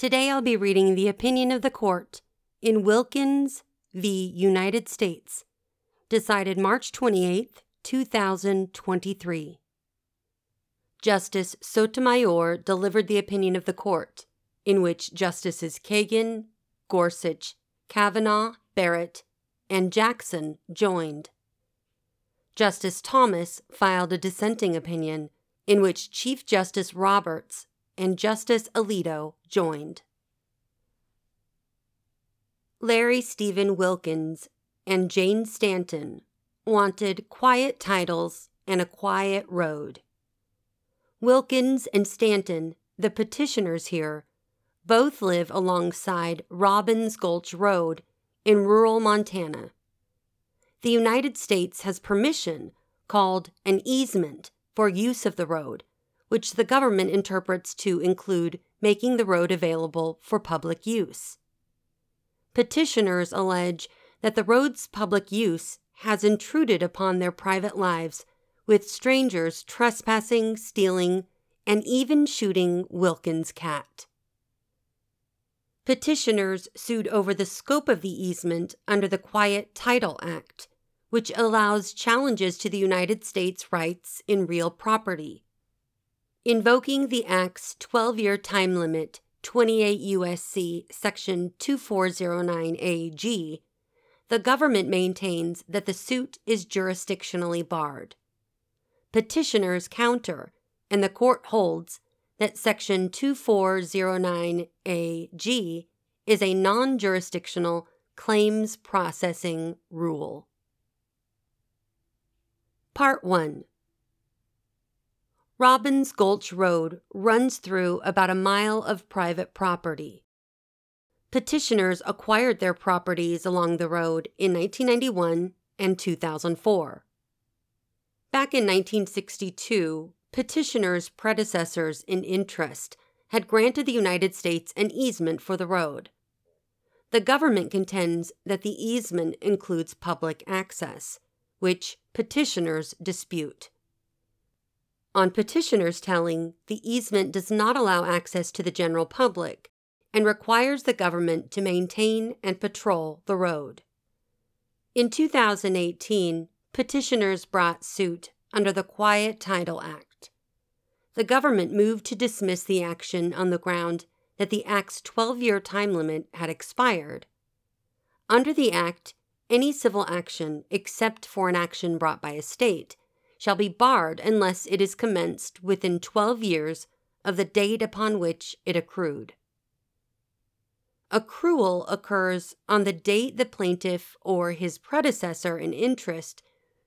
Today I'll be reading the opinion of the court in Wilkins v. United States, decided March 28, 2023. Justice Sotomayor delivered the opinion of the court, in which Justices Kagan, Gorsuch, Kavanaugh, Barrett, and Jackson joined. Justice Thomas filed a dissenting opinion in which Chief Justice Roberts and Justice Alito joined. Larry Stephen Wilkins and Jane Stanton wanted quiet titles and a quiet road. Wilkins and Stanton, the petitioners here, both live alongside Robbins Gulch Road in rural Montana. The United States has permission, called an easement, for use of the road, which the government interprets to include making the road available for public use. Petitioners allege that the road's public use has intruded upon their private lives, with strangers trespassing, stealing, and even shooting Wilkins' cat. Petitioners sued over the scope of the easement under the Quiet Title Act, which allows challenges to the United States' rights in real property. Invoking the Act's 12 year time limit 28 U.S.C. Section 2409AG, the government maintains that the suit is jurisdictionally barred. Petitioners counter, and the court holds that Section 2409AG is a non jurisdictional claims processing rule. Part 1 Robbins Gulch Road runs through about a mile of private property. Petitioners acquired their properties along the road in 1991 and 2004. Back in 1962, petitioners' predecessors in interest had granted the United States an easement for the road. The government contends that the easement includes public access, which petitioners dispute. On petitioners telling, the easement does not allow access to the general public and requires the government to maintain and patrol the road. In 2018, petitioners brought suit under the Quiet Title Act. The government moved to dismiss the action on the ground that the Act's 12 year time limit had expired. Under the Act, any civil action, except for an action brought by a state, shall be barred unless it is commenced within 12 years of the date upon which it accrued. Accrual occurs on the date the plaintiff or his predecessor in interest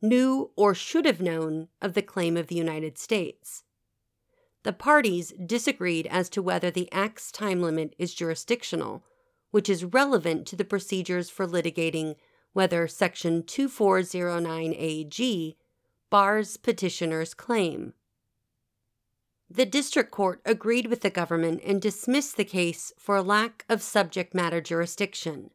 knew or should have known of the claim of the United States. The parties disagreed as to whether the Act's time limit is jurisdictional, which is relevant to the procedures for litigating whether Section 2409AG bars petitioner's claim. The district court agreed with the government and dismissed the case for lack of subject matter jurisdiction.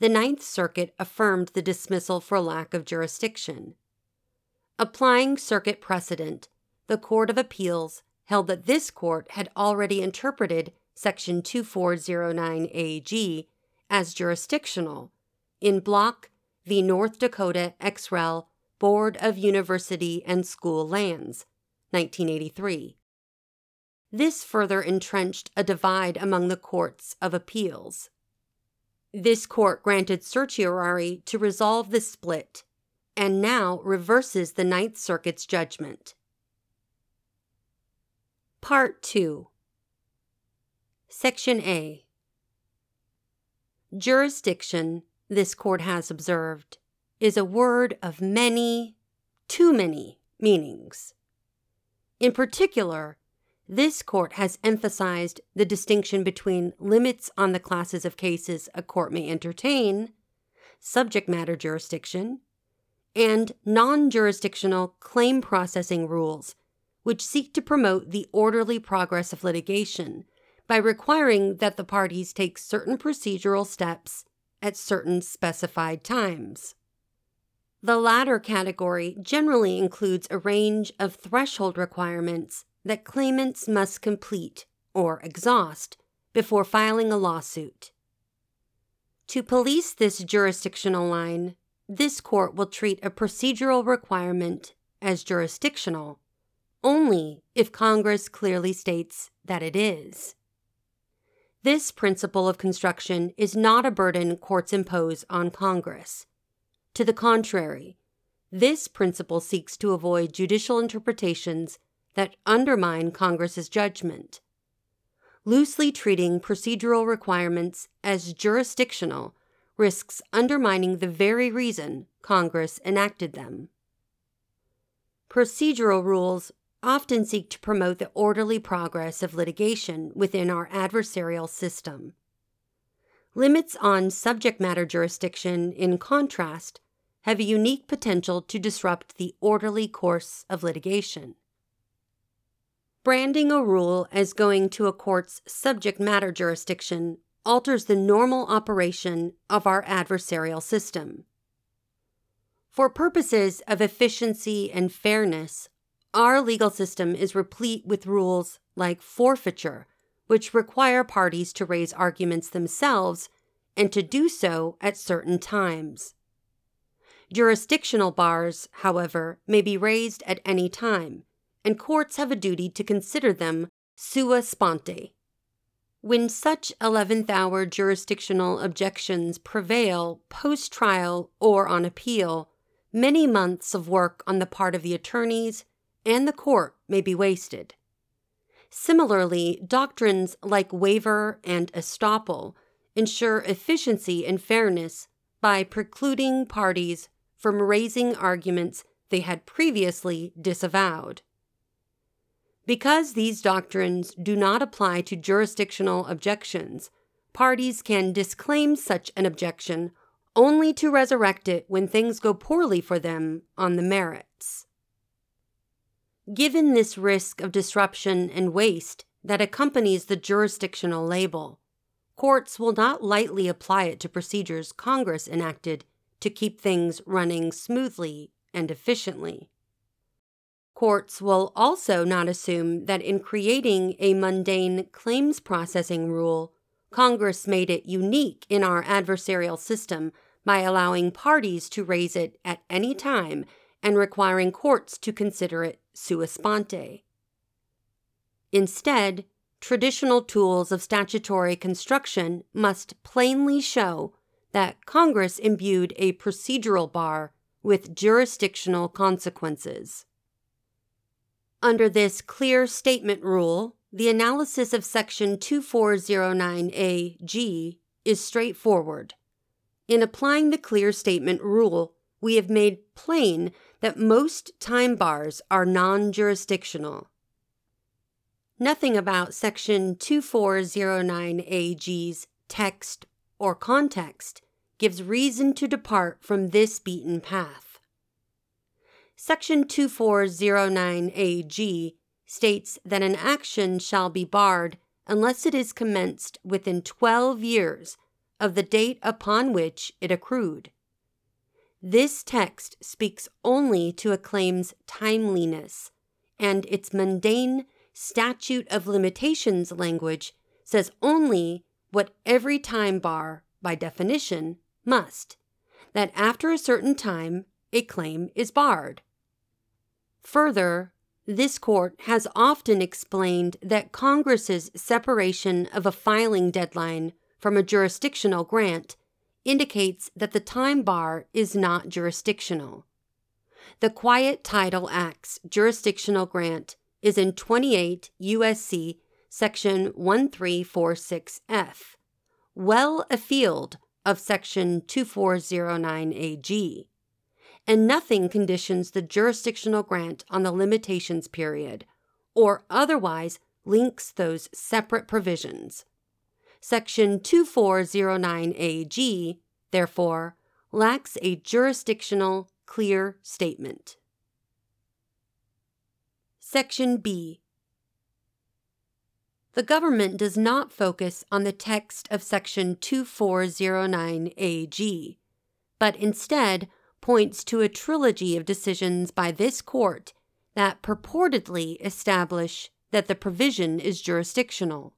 The Ninth Circuit affirmed the dismissal for lack of jurisdiction. Applying circuit precedent, the Court of Appeals held that this court had already interpreted Section 2409AG as jurisdictional in Block v. North Dakota Ex Rel Board of University and School Lands, 1983. This further entrenched a divide among the courts of appeals. This court granted certiorari to resolve the split and now reverses the Ninth Circuit's judgment. Part 2 Section A Jurisdiction, this court has observed, is a word of many, too many meanings. In particular, this court has emphasized the distinction between limits on the classes of cases a court may entertain, subject matter jurisdiction, and non jurisdictional claim processing rules, which seek to promote the orderly progress of litigation by requiring that the parties take certain procedural steps at certain specified times. The latter category generally includes a range of threshold requirements that claimants must complete or exhaust before filing a lawsuit. To police this jurisdictional line, this court will treat a procedural requirement as jurisdictional only if Congress clearly states that it is. This principle of construction is not a burden courts impose on Congress. To the contrary, this principle seeks to avoid judicial interpretations that undermine Congress's judgment. Loosely treating procedural requirements as jurisdictional risks undermining the very reason Congress enacted them. Procedural rules often seek to promote the orderly progress of litigation within our adversarial system. Limits on subject matter jurisdiction, in contrast, have a unique potential to disrupt the orderly course of litigation. Branding a rule as going to a court's subject matter jurisdiction alters the normal operation of our adversarial system. For purposes of efficiency and fairness, our legal system is replete with rules like forfeiture, which require parties to raise arguments themselves and to do so at certain times. Jurisdictional bars, however, may be raised at any time, and courts have a duty to consider them sua sponte. When such 11th hour jurisdictional objections prevail post trial or on appeal, many months of work on the part of the attorneys and the court may be wasted. Similarly, doctrines like waiver and estoppel ensure efficiency and fairness by precluding parties from raising arguments they had previously disavowed. Because these doctrines do not apply to jurisdictional objections, parties can disclaim such an objection only to resurrect it when things go poorly for them on the merits. Given this risk of disruption and waste that accompanies the jurisdictional label, courts will not lightly apply it to procedures Congress enacted to keep things running smoothly and efficiently. Courts will also not assume that in creating a mundane claims processing rule, Congress made it unique in our adversarial system by allowing parties to raise it at any time and requiring courts to consider it sua sponte. Instead, traditional tools of statutory construction must plainly show that Congress imbued a procedural bar with jurisdictional consequences. Under this clear statement rule, the analysis of Section 2409A-G is straightforward. In applying the clear statement rule, we have made plain that most time bars are non jurisdictional. Nothing about Section 2409AG's text or context gives reason to depart from this beaten path. Section 2409AG states that an action shall be barred unless it is commenced within 12 years of the date upon which it accrued. This text speaks only to a claim's timeliness, and its mundane statute of limitations language says only what every time bar, by definition, must that after a certain time, a claim is barred. Further, this court has often explained that Congress's separation of a filing deadline from a jurisdictional grant indicates that the time bar is not jurisdictional. The Quiet Title Act's jurisdictional grant is in 28 USC section 1346F, well afield of section 2409AG, and nothing conditions the jurisdictional grant on the limitations period or otherwise links those separate provisions. Section 2409AG, therefore, lacks a jurisdictional clear statement. Section B. The government does not focus on the text of Section 2409AG, but instead points to a trilogy of decisions by this court that purportedly establish that the provision is jurisdictional.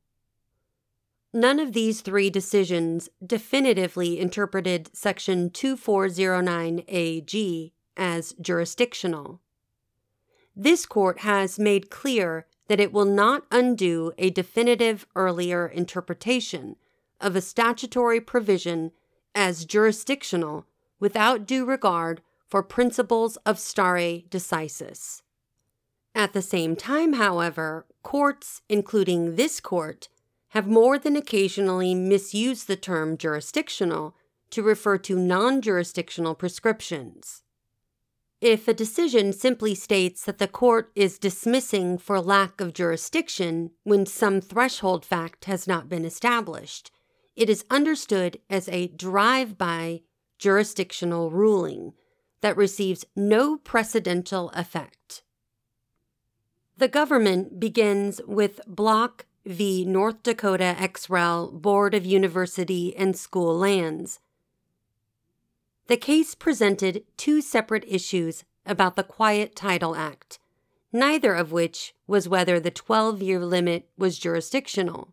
None of these three decisions definitively interpreted Section 2409AG as jurisdictional. This court has made clear that it will not undo a definitive earlier interpretation of a statutory provision as jurisdictional without due regard for principles of stare decisis. At the same time, however, courts, including this court, have more than occasionally misused the term jurisdictional to refer to non jurisdictional prescriptions. If a decision simply states that the court is dismissing for lack of jurisdiction when some threshold fact has not been established, it is understood as a drive by jurisdictional ruling that receives no precedential effect. The government begins with Block v. North Dakota ex-rel Board of University and School Lands. The case presented two separate issues about the Quiet Title Act, neither of which was whether the 12 year limit was jurisdictional.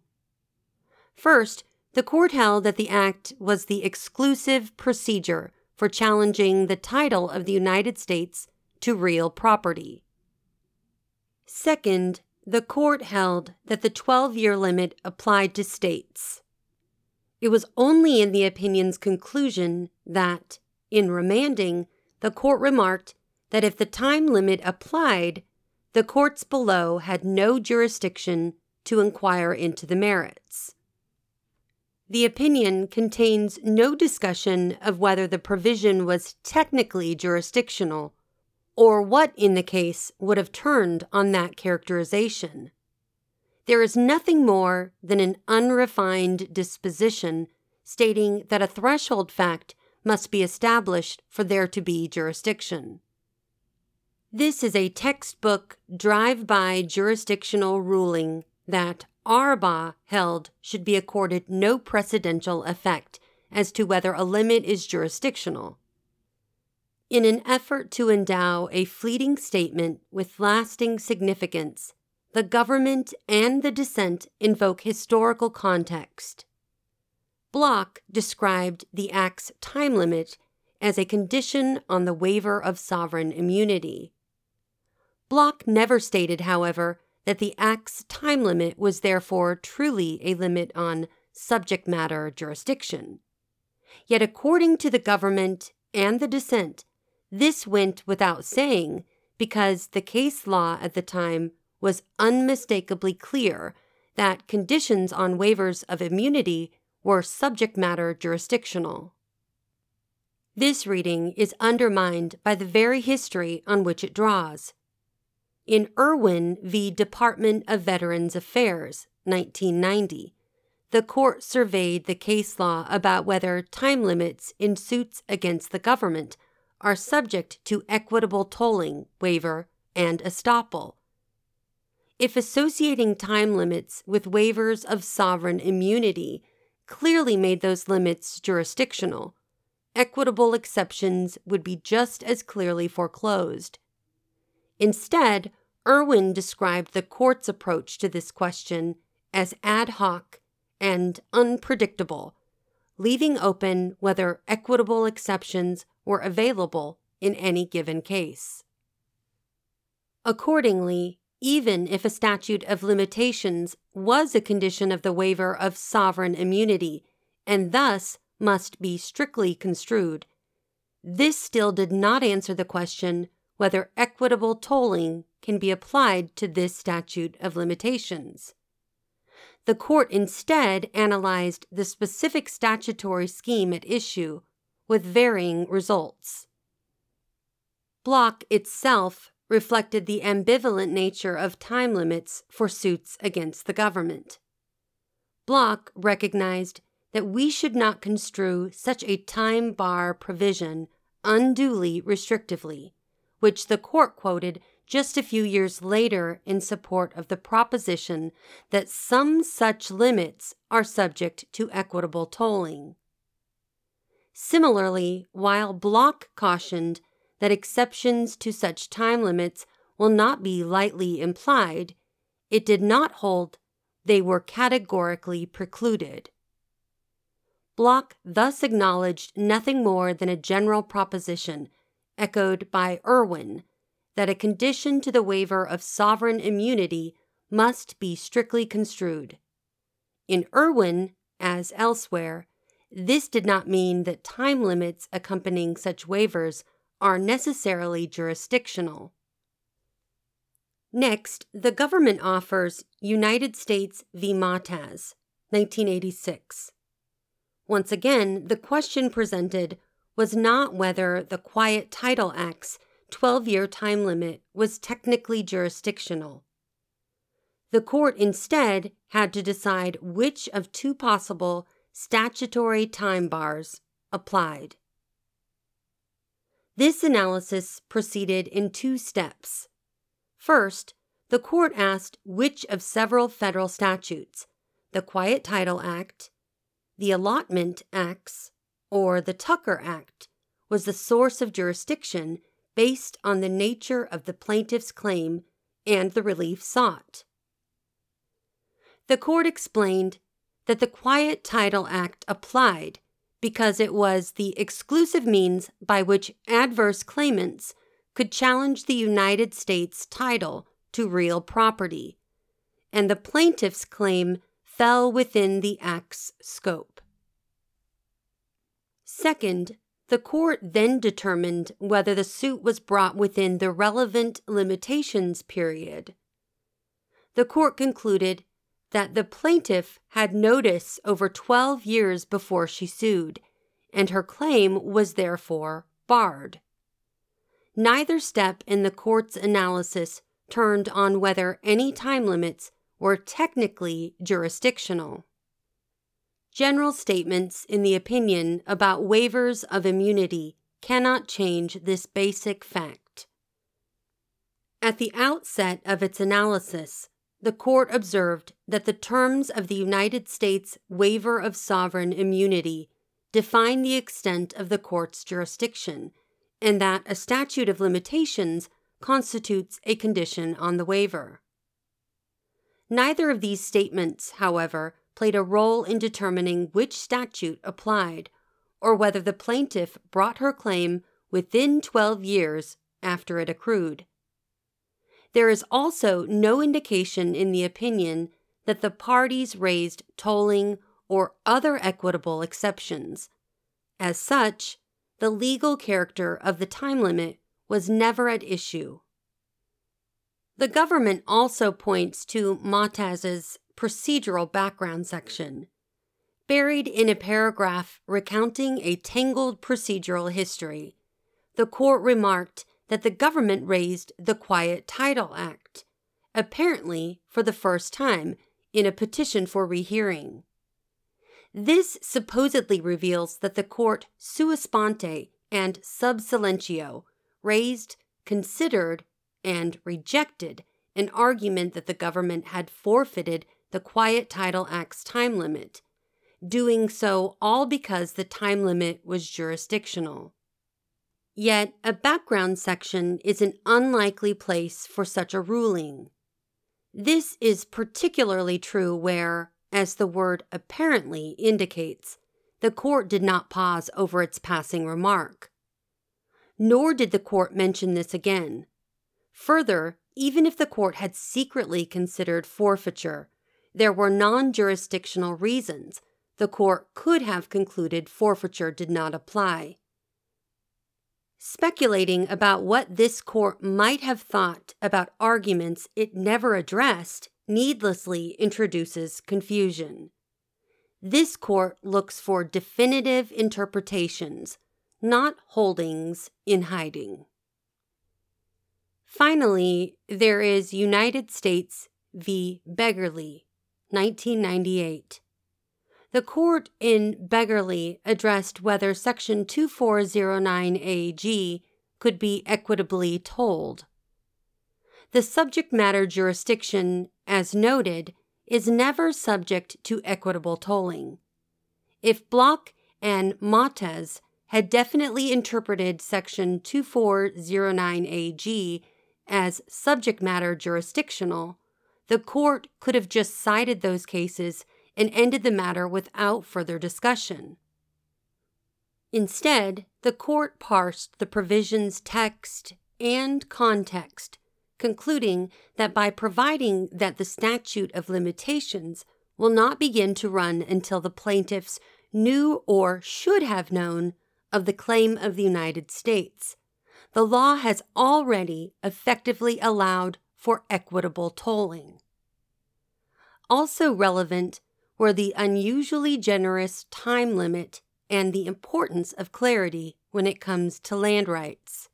First, the court held that the act was the exclusive procedure for challenging the title of the United States to real property. Second, the court held that the 12 year limit applied to states. It was only in the opinion's conclusion that, in remanding, the court remarked that if the time limit applied, the courts below had no jurisdiction to inquire into the merits. The opinion contains no discussion of whether the provision was technically jurisdictional or what in the case would have turned on that characterization. There is nothing more than an unrefined disposition stating that a threshold fact must be established for there to be jurisdiction. This is a textbook drive by jurisdictional ruling that Arbaugh held should be accorded no precedential effect as to whether a limit is jurisdictional. In an effort to endow a fleeting statement with lasting significance, the government and the dissent invoke historical context. Block described the Act's time limit as a condition on the waiver of sovereign immunity. Block never stated, however, that the Act's time limit was therefore truly a limit on subject matter jurisdiction. Yet, according to the government and the dissent, this went without saying because the case law at the time was unmistakably clear that conditions on waivers of immunity were subject matter jurisdictional. This reading is undermined by the very history on which it draws. In Irwin v. Department of Veterans Affairs, 1990, the court surveyed the case law about whether time limits in suits against the government are subject to equitable tolling, waiver, and estoppel. If associating time limits with waivers of sovereign immunity clearly made those limits jurisdictional, equitable exceptions would be just as clearly foreclosed. Instead, Irwin described the court's approach to this question as ad hoc and unpredictable, leaving open whether equitable exceptions were available in any given case. Accordingly, even if a statute of limitations was a condition of the waiver of sovereign immunity and thus must be strictly construed, this still did not answer the question whether equitable tolling can be applied to this statute of limitations. The court instead analyzed the specific statutory scheme at issue with varying results. Block itself reflected the ambivalent nature of time limits for suits against the government. Block recognized that we should not construe such a time bar provision unduly restrictively, which the court quoted just a few years later in support of the proposition that some such limits are subject to equitable tolling. Similarly, while Block cautioned that exceptions to such time limits will not be lightly implied, it did not hold they were categorically precluded. Block thus acknowledged nothing more than a general proposition, echoed by Irwin, that a condition to the waiver of sovereign immunity must be strictly construed. In Irwin, as elsewhere, this did not mean that time limits accompanying such waivers are necessarily jurisdictional. Next, the government offers United States v. Mottaz, 1986. Once again, the question presented was not whether the Quiet Title Act's 12 year time limit was technically jurisdictional. The court instead had to decide which of two possible statutory time bars applied. This analysis proceeded in two steps. First, the court asked which of several federal statutes, the Quiet Title Act, the Allotment Acts, or the Tucker Act, was the source of jurisdiction based on the nature of the plaintiff's claim and the relief sought. The court explained that the Quiet Title Act applied because it was the exclusive means by which adverse claimants could challenge the United States title to real property, and the plaintiff's claim fell within the Act's scope. Second, the court then determined whether the suit was brought within the relevant limitations period. The court concluded that the plaintiff had notice over 12 years before she sued, and her claim was therefore barred. Neither step in the court's analysis turned on whether any time limits were technically jurisdictional general statements in the opinion about waivers of immunity cannot change this basic fact. At the outset of its analysis, the court observed that the terms of the United States waiver of sovereign immunity define the extent of the court's jurisdiction, and that a statute of limitations constitutes a condition on the waiver. Neither of these statements, however, played a role in determining which statute applied or whether the plaintiff brought her claim within 12 years after it accrued. There is also no indication in the opinion that the parties raised tolling or other equitable exceptions. As such, the legal character of the time limit was never at issue. The government also points to Mottaz's procedural background section. Buried in a paragraph recounting a tangled procedural history, the court remarked that the government raised the Quiet Title Act, apparently for the first time in a petition for rehearing. This supposedly reveals that the court sua sponte and sub silentio raised, considered, and rejected an argument that the government had forfeited the Quiet Title Act's time limit, doing so all because the time limit was jurisdictional. Yet, a background section is an unlikely place for such a ruling. This is particularly true where, as the word apparently indicates, the court did not pause over its passing remark. Nor did the court mention this again. Further, even if the court had secretly considered forfeiture, there were non jurisdictional reasons, the court could have concluded forfeiture did not apply. Speculating about what this court might have thought about arguments it never addressed needlessly introduces confusion. This court looks for definitive interpretations, not holdings in hiding. Finally, there is United States v. Beggerly, 1998. The court in Beggerly addressed whether Section 2409AG could be equitably tolled. The subject matter jurisdiction, as noted, is never subject to equitable tolling. If Block and Mottaz had definitely interpreted Section 2409AG as subject matter jurisdictional, the court could have just cited those cases and ended the matter without further discussion. Instead, the court parsed the provision's text and context, concluding that by providing that the statute of limitations will not begin to run until the plaintiffs knew or should have known of the claim of the United States, the law has already effectively allowed for equitable tolling. Also relevant were the unusually generous time limit and the importance of clarity when it comes to land rights.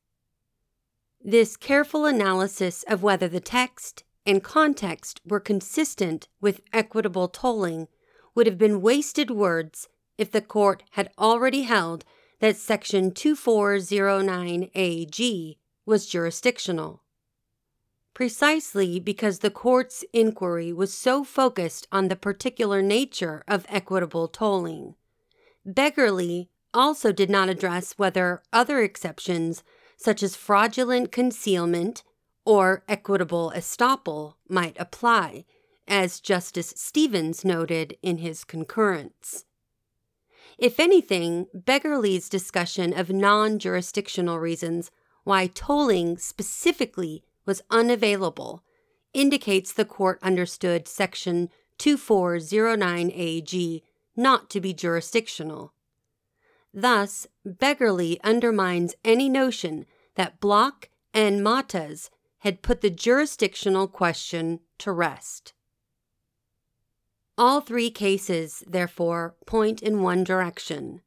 This careful analysis of whether the text and context were consistent with equitable tolling would have been wasted words if the court had already held that Section 2409AG was jurisdictional. Precisely because the court's inquiry was so focused on the particular nature of equitable tolling. Beggerly also did not address whether other exceptions, such as fraudulent concealment or equitable estoppel, might apply, as Justice Stevens noted in his concurrence. If anything, Beggerly's discussion of non jurisdictional reasons why tolling specifically was unavailable indicates the court understood Section 2409AG not to be jurisdictional. Thus, Beggerly undermines any notion that Block and Mottaz had put the jurisdictional question to rest. All three cases, therefore, point in one direction.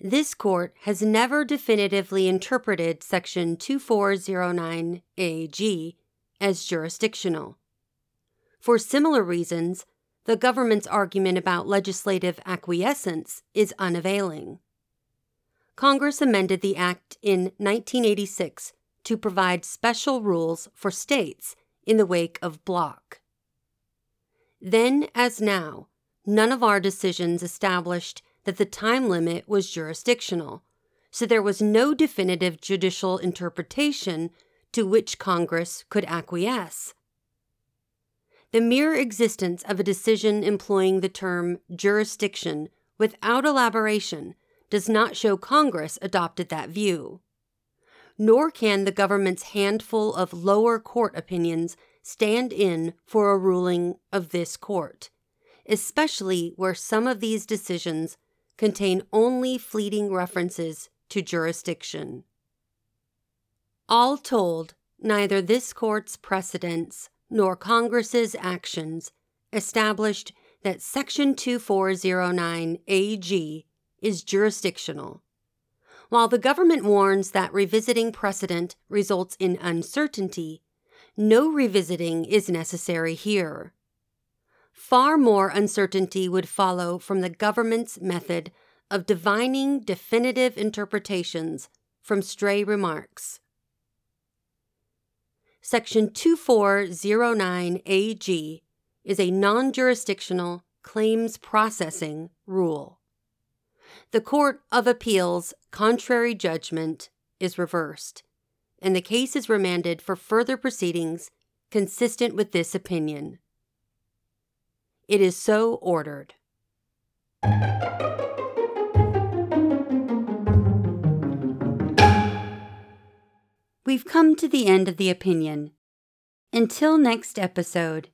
This court has never definitively interpreted Section 2409AG as jurisdictional. For similar reasons, the government's argument about legislative acquiescence is unavailing. Congress amended the Act in 1986 to provide special rules for states in the wake of Block. Then, as now, none of our decisions established that the time limit was jurisdictional, so there was no definitive judicial interpretation to which Congress could acquiesce. The mere existence of a decision employing the term jurisdiction without elaboration does not show Congress adopted that view. Nor can the government's handful of lower court opinions stand in for a ruling of this court, especially where some of these decisions contain only fleeting references to jurisdiction. All told, neither this court's precedents nor Congress's actions established that Section 2409 AG is jurisdictional. While the government warns that revisiting precedent results in uncertainty, no revisiting is necessary here. Far more uncertainty would follow from the government's method of divining definitive interpretations from stray remarks. Section 2409AG is a non jurisdictional claims processing rule. The Court of Appeals' contrary judgment is reversed, and the case is remanded for further proceedings consistent with this opinion. It is so ordered. We've come to the end of the opinion. Until next episode,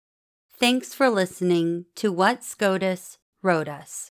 thanks for listening to What SCOTUS Wrote Us.